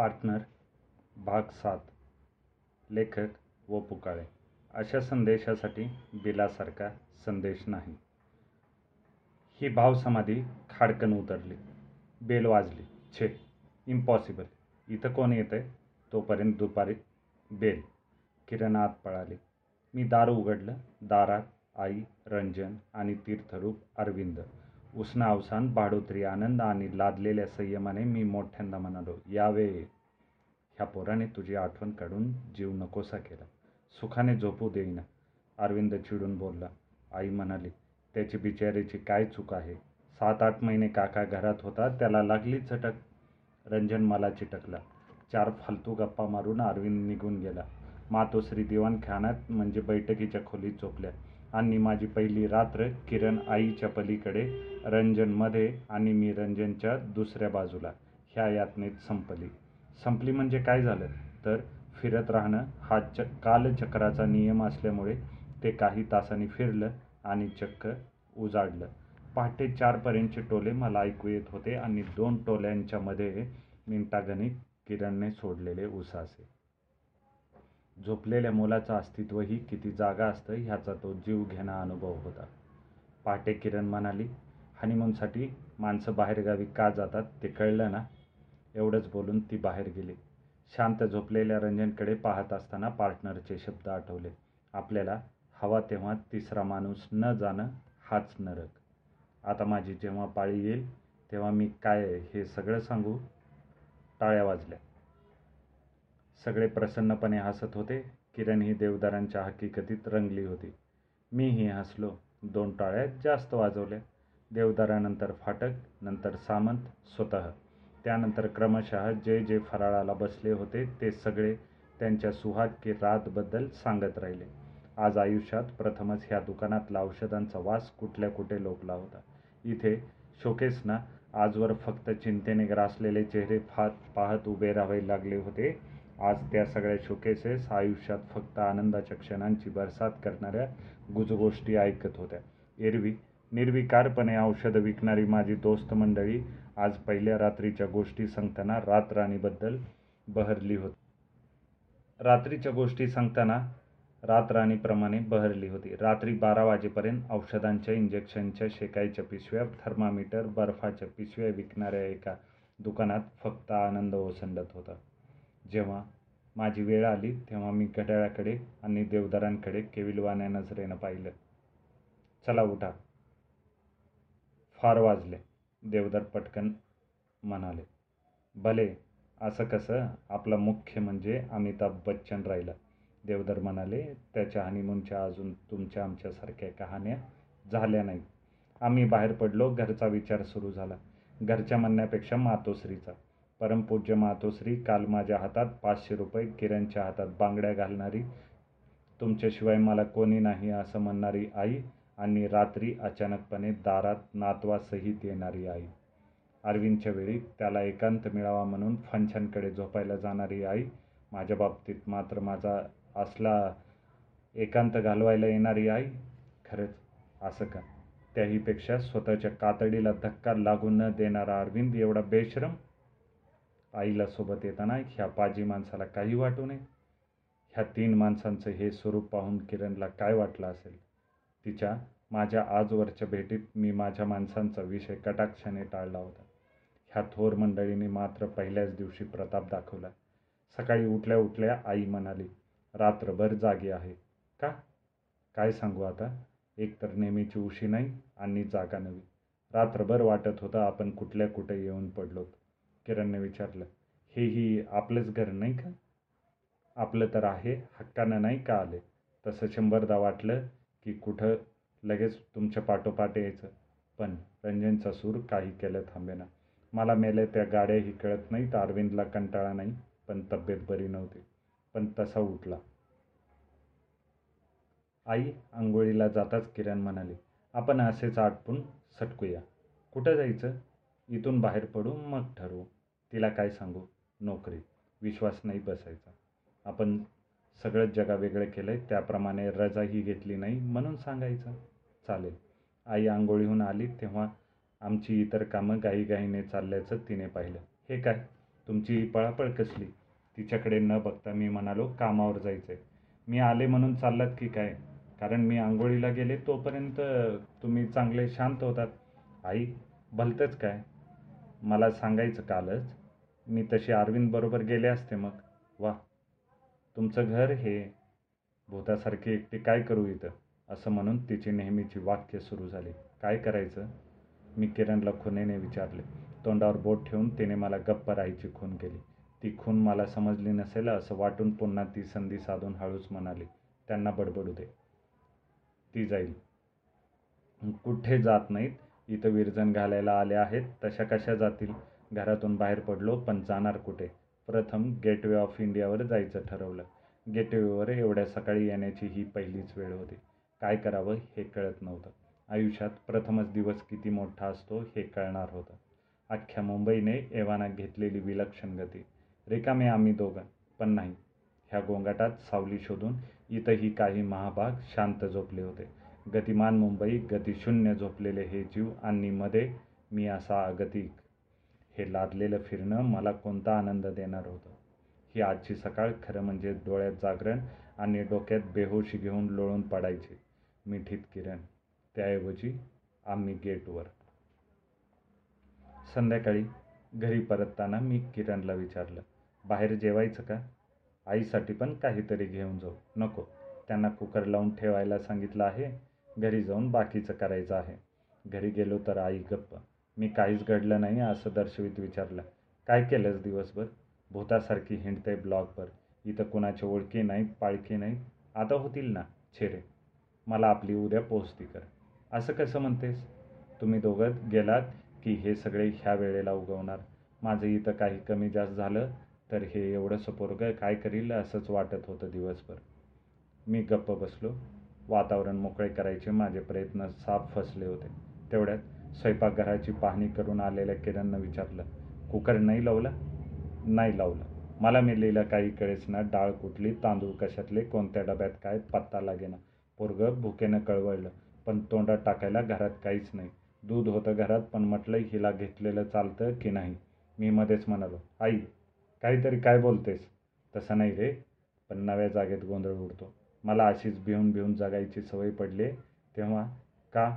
Partner भाग सात लेखक व पुकाळे. अशा संदेशासाठी बिलासारखा संदेश नाही. ही भावसमाधी खाडकन उतरली. बेल वाजली. छे इम्पॉसिबल इथं कोण येतंय? तोपर्यंत दुपारी बेल. किरण आत पळाली. मी दार उघडलं. दारात आई रंजन आणि तीर्थरूप अरविंद. उष्ण अवसान भाडोत्री आनंद आणि लादलेल्या संयमाने मी मोठ्यांदा म्हणालो यावे ह्या पोराने तुझी आठवण काढून जीव नकोसा केला. सुखाने झोपू देईना. अरविंद चिडून बोलला. आई म्हणाली त्याची बिचारीची काय चूक आहे? सात आठ महिने काका घरात होता त्याला लागली चटक. रंजन मला चिटकला. चार फालतू गप्पा मारून अरविंद निघून गेला. मातोश्री दिवाणखान्यात म्हणजे बैठकीच्या खोलीत झोपल्या. आणि माझी पहिली रात्र किरण आईच्या पलीकडे रंजनमध्ये आणि मी रंजनच्या दुसऱ्या बाजूला. ह्या यातनेत संपली. संपली म्हणजे काय झालं? तर फिरत राहणं हा च कालचक्राचा नियम असल्यामुळे ते काही तासांनी फिरलं आणि चक्क उजाडलं. पहाटे चारपर्यंतचे टोले मला ऐकू येत होते आणि दोन टोल्यांच्या मध्ये मिनिटागणिक किरणने सोडलेले उसासे झोपलेल्या मुलाचं अस्तित्वही किती जागा असतं ह्याचा तो जीव घेणा अनुभव होता. पहाटे किरण म्हणाली हनीमूनसाठी माणसं बाहेरगावी का जातात ते कळलं ना? एवढंच बोलून ती बाहेर गेली. शांत झोपलेल्या रंजनकडे पाहत असताना पार्टनरचे शब्द आठवले. आपल्याला हवा तेव्हा तिसरा माणूस न जाणं हाच नरक. आता माझी जेव्हा पाळी येईल तेव्हा मी काय हे सगळं सांगू? टाळ्या वाजल्या. सगळे प्रसन्नपणे हसत होते. किरण ही देवदारांच्या हकीकतीत रंगली होती. मीही हसलो. दोन टाळ्या जास्त वाजवल्या देवदारानंतर फाटक नंतर सामंत स्वतः. त्यानंतर क्रमशः जे जे फराळाला बसले होते ते सगळे त्यांच्या सुहाग की रातबद्दल सांगत राहिले. आज आयुष्यात प्रथमच ह्या दुकानातला औषधांचा वास कुठल्या कुठे लोकला होता. इथे शोकेसना आजवर फक्त चिंतेने ग्रासलेले चेहरे फात पाहत उभे राहावे लागले होते. आज त्या सगळ्या शोकेसेस आयुष्यात फक्त आनंदाच्या क्षणांची बरसात करणाऱ्या गुजगोष्टी ऐकत होत्या. एरवी निर्विकारपणे औषधं विकणारी माझी दोस्त मंडळी आज पहिल्या रात्रीच्या गोष्टी सांगताना रातराणीबद्दल बहरली होती. रात्रीच्या गोष्टी सांगताना रातराणीप्रमाणे बहरली होती. रात्री बारा वाजेपर्यंत औषधांच्या इंजेक्शनच्या शेकायच्या पिशव्या थर्मामीटर बर्फाच्या पिशव्या विकणाऱ्या एका दुकानात फक्त आनंद ओसंडत होता. जेव्हा माझी वेळ आली तेव्हा मी घड्याळाकडे आणि देवदारांकडे केविलवाण्या नजरेनं पाहिलं. चला उठा. फार वाजले. देवदार पटकन म्हणाले भले असं कसं आपला मुख्य म्हणजे अमिताभ बच्चन राहिला. देवदर म्हणाले त्याच्या हनीमूनच्या अजून तुमच्या आमच्यासारख्या कहाण्या झाल्या नाहीत. आम्ही बाहेर पडलो घरचा विचार सुरू झाला. घरच्या म्हणण्यापेक्षा मातोश्रीचा. परमपूज्य मातोश्री काल माझ्या हातात पाचशे रुपये किरणच्या हातात बांगड्या घालणारी. तुमच्याशिवाय मला कोणी नाही असं म्हणणारी आई आणि रात्री अचानकपणे दारात नातवासहित येणारी आई. अरविंदच्या वेळी त्याला एकांत मिळावा म्हणून फंक्शनकडे झोपायला जाणारी आई माझ्या बाबतीत मात्र माझा असला एकांत घालवायला येणारी आई? खरंच असं का? त्याहीपेक्षा स्वतःच्या कातडीला धक्का लागू न देणारा अरविंद एवढा बेश्रम आईला सोबत येताना ह्या पाजी माणसाला काही वाटू नये. ह्या तीन माणसांचं हे स्वरूप पाहून किरणला काय वाटलं असेल? तिच्या माझ्या आजवरच्या भेटीत मी माझ्या माणसांचा विषय कटाक्षाने टाळला होता. ह्या थोर मंडळीने मात्र पहिल्याच दिवशी प्रताप दाखवला. सकाळी उठल्या उठल्या आई म्हणाली रात्रभर जागी आहे. का? काय सांगू आता? एकतर नेहमीची उशी नाही आणि जागा नवी. रात्रभर वाटत होतं आपण कुठल्या कुठे येऊन पडलोत. किरणने विचारलं हेही आपलंच घर नाही का? आपलं तर आहे हक्कानं नाही का आले? तसं शंभरदा वाटलं की कुठं लगेच तुमच्या पाठोपाठ यायचं. पण रंजनचा सूर काही केलं थांबेना मला मेले त्या गाड्याही कळत नाहीत अरविंदला कंटाळा नाही पण तब्येत बरी नव्हती. पण तसा उठला. आई आंघोळीला जाताच किरण म्हणाली आपण असेच आटपून सटकूया. कुठं जायचं? इथून बाहेर पडू मग ठरवू. तिला काय सांगू? नोकरी. विश्वास नाही बसायचा. आपण सगळंच जगा वेगळं केलं आहे त्याप्रमाणे रजाही घेतली नाही म्हणून सांगायचं. चालेल. आई आंघोळीहून आली तेव्हा आमची इतर कामं गाईगाईने चालल्याचं तिने पाहिलं. हे काय? तुमची पळापळ कसली? तिच्याकडे न बघता मी म्हणालो कामावर जायचं आहे मी आले म्हणून चाललात की काय? कारण मी आंघोळीला गेले तोपर्यंत तुम्ही चांगले शांत होतात. आई भलतंच काय? मला सांगायचं कालच मी तशी अरविंदबरोबर गेले असते मग. वा तुमचं घर हे भूतासारखी एकटी काय करू इथं? असं म्हणून तिची नेहमीची वाक्य सुरू झाली. काय करायचं? मी किरणला खुनेने विचारले. तोंडावर बोट ठेवून तिने मला गप्प राहायची खून केली. ती खून मला समजली नसेल असं वाटून पुन्हा ती संधी साधून हळूच म्हणाली. त्यांना बडबडू दे. ती जाईल. कुठे जात नाहीत? इथं विरजण घालायला आले आहेत. तशा कशा जातील? घरातून बाहेर पडलो पण जाणार कुठे? प्रथम गेटवे ऑफ इंडियावर जायचं ठरवलं. गेटवेवर एवढ्या सकाळी येण्याची ही पहिलीच वेळ होती. काय करावं हे कळत नव्हतं. आयुष्यात प्रथमच दिवस किती मोठा असतो हे कळणार होतं. अख्ख्या मुंबईने एव्हाना घेतलेली विलक्षण गती. रिकामे आम्ही दोघं पण नाही. ह्या गोंगाटात सावली शोधून इथंही काही महाभाग शांत झोपले होते. गतिमान मुंबई गतिशून्य झोपलेले हे जीव आणि मध्ये मी असा अगतिक हे लादलेलं फिरणं मला कोणता आनंद देणार होतं? ही आजची सकाळ खरं म्हणजे डोळ्यात जागरण आणि डोक्यात बेहोशी घेऊन लोळून पडायची. मिठीत किरण. त्याऐवजी आम्ही गेटवर. संध्याकाळी घरी परतताना मी किरणला विचारलं बाहेर जेवायचं का? आईसाठी पण काहीतरी घेऊन जाऊ. नको. त्यांना कुकर लावून ठेवायला सांगितलं आहे. घरी जाऊन बाकीचं करायचं आहे. घरी गेलो तर आई गप्प मी काहीच घडलं नाही असं दर्शवित विचारलं. काय केलंस दिवसभर? भूतासारखी हिंडते ब्लॉगवर इथं कुणाची ओळखी नाही पाळखी नाही. आता होतील ना छेरे. मला आपली उद्या पोचती कर. असं कसं म्हणतेस? तुम्ही दोघं गेलात की हे सगळे ह्या वेळेला उगवणार. माझं इथं काही कमी जास्त झालं तर हे एवढं सपोर्ग काय करील असंच वाटत होतं दिवसभर. मी गप्प बसलो. वातावरण मोकळे करायचे माझे प्रयत्न साफ फसले होते. तेवढ्यात स्वयंपाकघराची पाहणी करून आलेल्या किरणनं विचारलं कुकर नाही लावला? नाही लावलं. मला मिळलेलं काही कळेच ना डाळ कुठली तांदूळ कशातले कोणत्या डब्यात काय पत्ता लागेना. पोरगं भुकेनं कळवळलं पण तोंडात टाकायला घरात काहीच नाही. दूध होतं घरात पण म्हटलं हिला घेतलेलं चालतं की नाही? मी मध्येच म्हणालो आई काहीतरी काय बोलतेस? तसं नाही रे. पण नव्या जागेत गोंधळ उडतो. मला अशीच भिवून भिवून जगायची सवय पडली तेव्हा का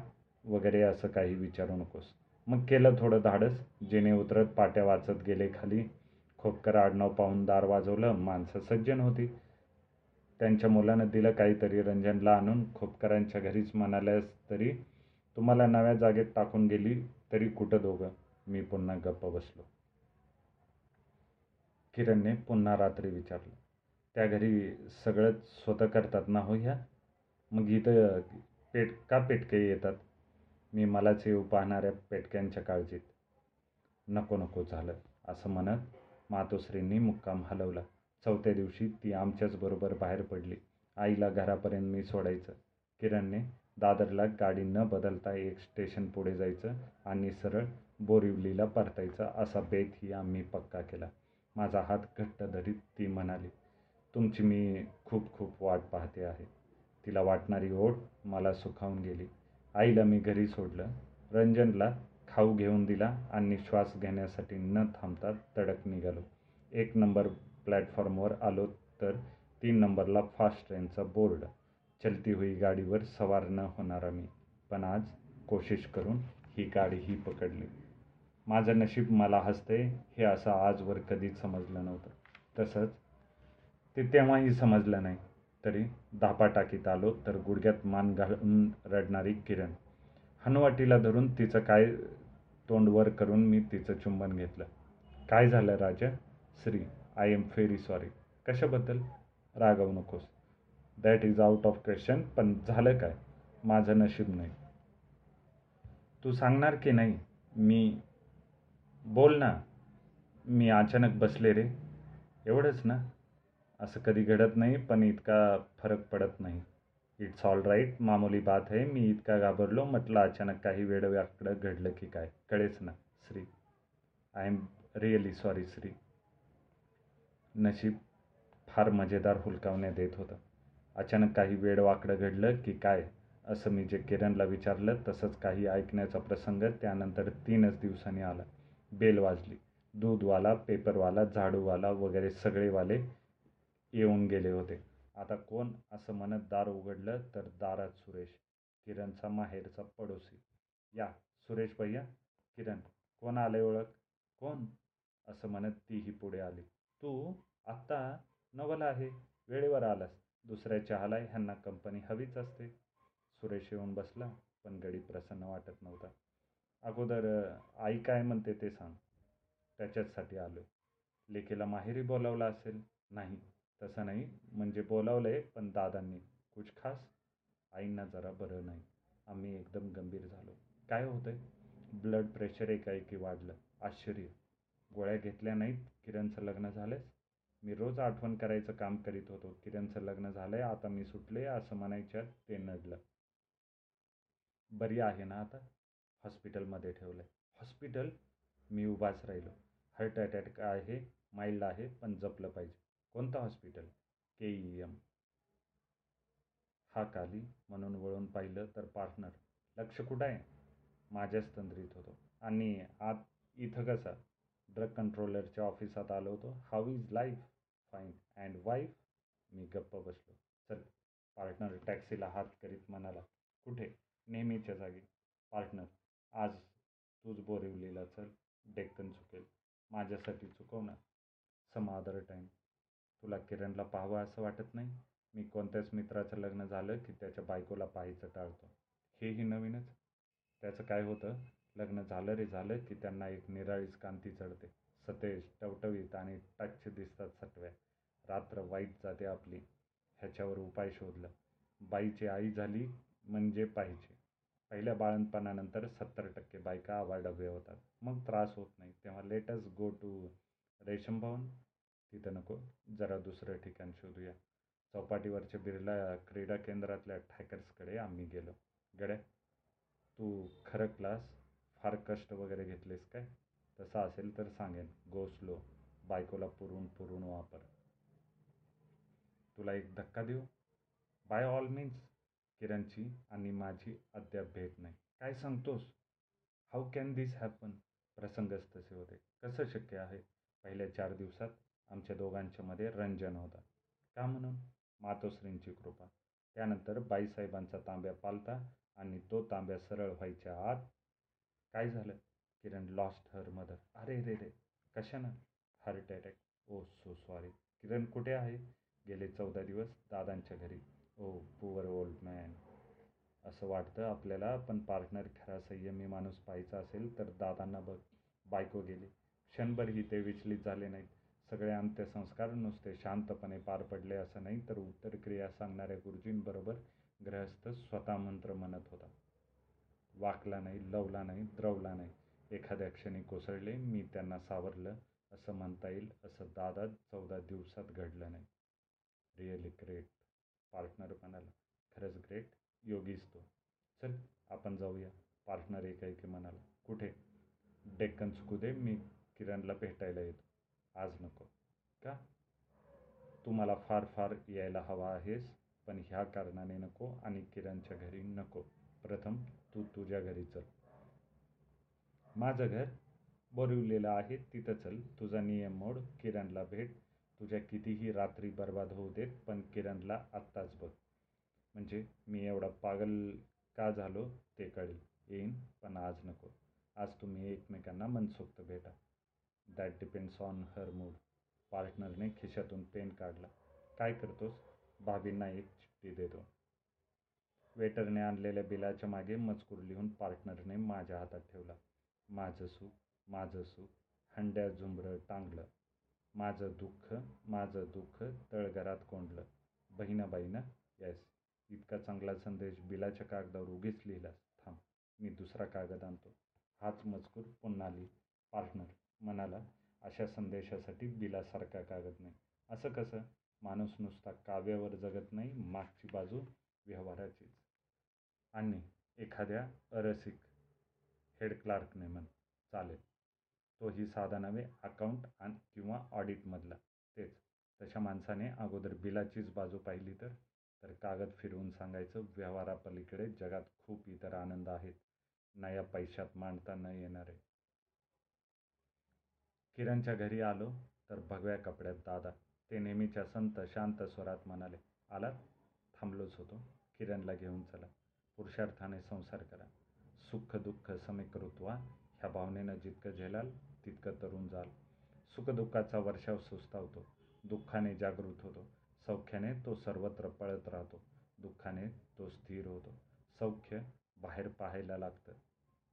वगैरे असं काही विचारू नकोस. मग केलं थोडं धाडस. जेणे उतरत पाट्या वाचत गेले खाली. खोपकर आडनाव पाहून दार वाजवलं. माणसं सज्जन होती. त्यांच्या मुलानं दिलं काहीतरी रंजनला आणून. खोपकरांच्या घरीच म्हणाल्यास तरी तुम्हाला नव्या जागेत टाकून गेली तरी कुठं दोघं? मी पुन्हा गप्प बसलो. किरणने पुन्हा रात्री विचारलं. त्या घरी सगळंच स्वतः करतात ना हो ह्या? मग इथं पेट का पेटके येतात? मी मलाच येऊ पाहणाऱ्या पेटक्यांच्या काळजीत. नको नको झालं असं म्हणत मातोश्रींनी मुक्काम हलवला. चौथ्या दिवशी ती आमच्याच बरोबर बाहेर पडली. आईला घरापर्यंत मी सोडायचं. किरणने दादरला गाडी न बदलता एक स्टेशन पुढे जायचं आणि सरळ बोरिवलीला परतायचं असा बेतही आम्ही पक्का केला. माझा हात घट्ट धरीत ती म्हणाली तुमची मी खूप खूप वाट पाहते आहे. तिला वाटणारी ओढ मला सुखावून गेली. आईला मी घरी सोडलं. रंजनला खाऊ घेऊन दिला आणि श्वास घेण्यासाठी न थांबता तडक निघालो. एक नंबर प्लॅटफॉर्मवर आलो तर तीन नंबरला फास्ट ट्रेनचा बोर्ड. चलती हुई गाडीवर सवार न होणारा मी. पण आज कोशिश करून ही गाडीही पकडली. माझं नशीब मला हसते हे असं आजवर कधीच समजलं नव्हतं. तसंच ते तेव्हाही समजलं नाही. तरी धापा टाकीत आलो तर गुडघ्यात मान घालून रडणारी किरण. हनुवाटीला धरून तिचं काय तोंड वर करून मी तिचं चुंबन घेतलं. काय झालं राजा? Shri I am very sorry कशाबद्दल? रागवू नकोस. That is out of question पण झालं काय? माझं नशीब नाही. तू सांगणार की नाही? मी बोल ना. मी अचानक बसले रे. एवढंच ना? असं कधी घडत नाही पण इतका फरक पडत नाही. इट्स ऑल राईट मामूली बात आहे. मी इतका घाबरलो. म्हटलं अचानक काही वेळव्याकडं घडलं की काय? कळेच ना. Shri. I am really sorry Shri. नशीब फार मजेदार हुलकावणे देत होतं. अचानक काही वेळ वाकडं घडलं की काय? असं मी जे किरणला विचारलं तसंच काही ऐकण्याचा प्रसंग त्यानंतर तीनच दिवसांनी आला. बेल वाजली. दूधवाला पेपरवाला झाडूवाला वगैरे सगळेवाले येऊन गेले होते. आता कोण असं म्हणत दार उघडलं तर दारात सुरेश किरणचा माहेरचा पडोसी. या सुरेश भैया किरण कोण आले ओळख? कोण? असं म्हणत तीही पुढे आली. तू आत्ता नवल आहे वेळेवर आलास. दुसऱ्या चहाला ह्यांना कंपनी हवीच असते. सुरेश येऊन बसला पण गडी प्रसन्न वाटत नव्हता. अगोदर आई काय म्हणते ते सांग. त्याच्याचसाठी आलो लेकीला माहेरी बोलावलं असेल? नाही. तसं नाही. म्हणजे बोलावलं आहे पण दादांनी. कुछ खास? आईंना जरा बरं नाही. आम्ही एकदम गंभीर झालो. काय होतं आहे ब्लड प्रेशर एकाएकी वाढलं. आश्चर्य. गोळ्या घेतल्या नाहीत? किरणचं लग्न झालंच मी रोज आठवण करायचं काम करीत होतो. किरणचं लग्न झालं आहे आता मी सुटले असं म्हणायच्यात ते नडलं. बरी आहे ना आता? हॉस्पिटलमध्ये ठेवलं आहे हॉस्पिटल? मी उभाच राहिलो. हार्ट अटॅक आहे माइल्ड आहे पण जपलं पाहिजे. कोणता हॉस्पिटल के ई एम हा काली म्हणून वळून पाहिलं तर पार्टनर लक्ष कुठं आहे? माझ्याच तंद्रीत होतो. आणि आत इथं कसा? ड्रग कंट्रोलरच्या ऑफिसात आलो होतो. How is life fine and wife मी गप्प बसलो. चल पार्टनर टॅक्सीला हात करीत म्हणाला कुठे? नेहमीच्या जागी. पार्टनर आज तूच बोरिवलीला चल. डेक्कन चुकेल. माझ्यासाठी चुकव ना सम अदर टाईम तुला किरणला पाहावं असं वाटत नाही? मी कोणत्याच मित्राचं लग्न झालं की त्याच्या बायकोला पाहायचं टाळतो. हेही नवीनच. त्याचं काय होतं? लग्न झालं रे झालं की त्यांना एक निराळीच कांती चढते. सतेज टवटवीत आणि टच्च दिसतात सटव्या. रात्र वाईट जाते आपली. ह्याच्यावर उपाय शोधला. बाईची आई झाली म्हणजे पाहिजे. पहिल्या बाळणपणानंतर सत्तर टक्के बायका आवाडव्य होतात. मग त्रास होत नाही. तेव्हा लेटस गो टू रेशम भवन तिथं नको जरा दुसरं ठिकाण शोधूया. चौपाटीवरच्या बिर्ला क्रीडा केंद्रातल्या हॅकर्सकडे आम्ही गेलो. गड्या तू खरं क्लास फार कष्ट वगैरे घेतलेस काय? तसं असेल तर सांगेन. गो स्लो बायकोला पुरून पुरून वापर. तुला एक धक्का देऊ? बाय ऑल मीन्स किरणची आणि माझी अद्याप भेट नाही. काय सांगतोस? हाऊ कॅन दिस हॅपन प्रसंगच तसे होते. कसं शक्य आहे? पहिल्या चार दिवसात आमच्या दोघांच्यामध्ये रंजन होता. का म्हणून? मातोश्रींची कृपा. त्यानंतर बाईसाहेबांचा तांब्या पालता आणि तो तांब्या सरळ व्हायच्या आत काय झालं? किरण लॉस्ट हर मदर अरे रे रे कशानं? Heart attack oh so sorry Kiran कुठे आहे? गेले चौदा दिवस दादांच्या घरी. ओ पुअर ओल्ड मॅन असं वाटतं आपल्याला पण पार्टनर खरा संयमी माणूस पाहायचा असेल तर दादांना बघ. बायको गेली. क्षणभरही ते विचलित झाले नाहीत. सगळे अंत्यसंस्कार नुसते शांतपणे पार पडले असं नाही तर उत्तर क्रिया सांगणाऱ्या गुरुजींबरोबर ग्रहस्थ स्वतः मंत्र म्हणत होता. वाकला नाही लवला नाही द्रवला नाही. एखाद्या क्षणी कोसळले मी त्यांना सावरलं असं म्हणता येईल असं दादा चौदा दिवसात घडलं नाही. रिअली ग्रेट पार्टनर म्हणाला. खरंच ग्रेट योगीच तो. चल आपण जाऊया. पार्टनर एकाएकी म्हणाला. कुठे? डेक्कन चुकू दे मी किरणला भेटायला येतो. आज नको का? तू मला फार फार यायला हवा आहेस पण ह्या कारणाने नको आणि किरणच्या घरी नको. प्रथम तू तुझ्या घरी चल. माझं घर बोरिवलेलं आहे तिथं चल. तुझा नियम मोड किरणला भेट. तुझ्या कितीही रात्री बर्बाद होऊ देत पण किरणला आत्ताच बघ. म्हणजे मी एवढा पागल का झालो ते कळेल. येईन पण आज नको. आज तुम्ही एकमेकांना मनसोक्त भेटा. That depends on her mood पार्टनरने खिशातून पेन काढला. काय करतोस? भाभींना एक चिठ्ठी देतो. वेटरने आणलेल्या बिलाच्या मागे मजकूर लिहून पार्टनरने माझ्या हातात ठेवला. माझं सुख माझं सुख. हंड्या झुंबरं टांगलं. माझं दुःख माझं दुःख तळघरात कोंडलं. बहिणाबाईनं? येस. इतका चांगला संदेश बिलाच्या कागदावर उगीच लिहिलास. थांब मी दुसरा कागद आणतो. हाच मजकूर पुन्हा लिही पार्टनर म्हणाला अशा संदेशासाठी बिलासारखा कागद नाही. असं कसं? माणूस नुसता काव्यावर जगत नाही मागची बाजू व्यवहाराचीच. आणि एखाद्या अरसिक हेड क्लार्कने म्हण चालेल तोही साधा नव्हे अकाउंट आणि किंवा ऑडिटमधला तेच तशा माणसाने अगोदर बिलाचीच बाजू पाहिली तर? तर कागद फिरवून सांगायचं व्यवहारापलीकडे जगात खूप इतर आनंद आहेत. नया पैशात मांडता न येणारे. किरणच्या घरी आलो तर भगव्या कपड्यात दादा ते नेहमीच्या संत शांत स्वरात म्हणाले आलात थांबलोच होतो. किरणला घेऊन चला. पुरुषार्थाने संसार करा. सुख दुःख समीकृत्वा ह्या भावनेनं जितकं झेलाल तितकं तरुण जाल. सुखदुःखाचा वर्षाव सुस्तावतो. दुःखाने जागृत होतो. सौख्याने तो सर्वत्र पळत राहतो. दुःखाने तो स्थिर होतो. सौख्य बाहेर पाहायला लागतं.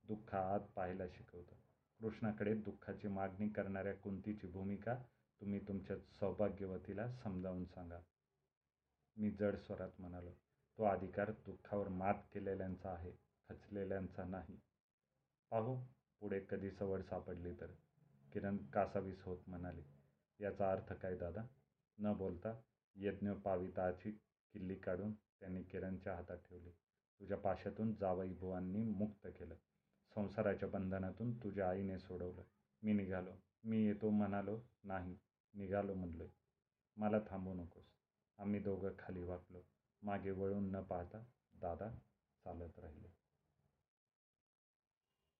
दुःख आत पाहायला शिकवतं. कृष्णाकडे दुःखाची मागणी करणाऱ्या कुंतीची भूमिका तुम्ही तुमच्या सौभाग्यवतीला समजावून सांगा. मी जड स्वरात म्हणालो तो अधिकार दुःखावर मात केलेल्यांचा आहे खचलेल्यांचा नाही. पाहू पुढे कधी सवड सापडली तर? किरण कासावीस होत म्हणाली. याचा अर्थ काय दादा? न बोलता यज्ञोपाविताची किल्ली काढून त्यांनी किरणच्या हातात ठेवली. तुझ्या पाशातून जावई बुवांनी मुक्त केलं. संसाराच्या बंधनातून तुझ्या आईने सोडवलं. मी निघालो. मी येतो म्हणालो नाही. निघालो म्हणलो मला थांबू नकोस. आम्ही दोघं खाली वाकलो. मागे वळून न पाहता दादा चालत राहिले.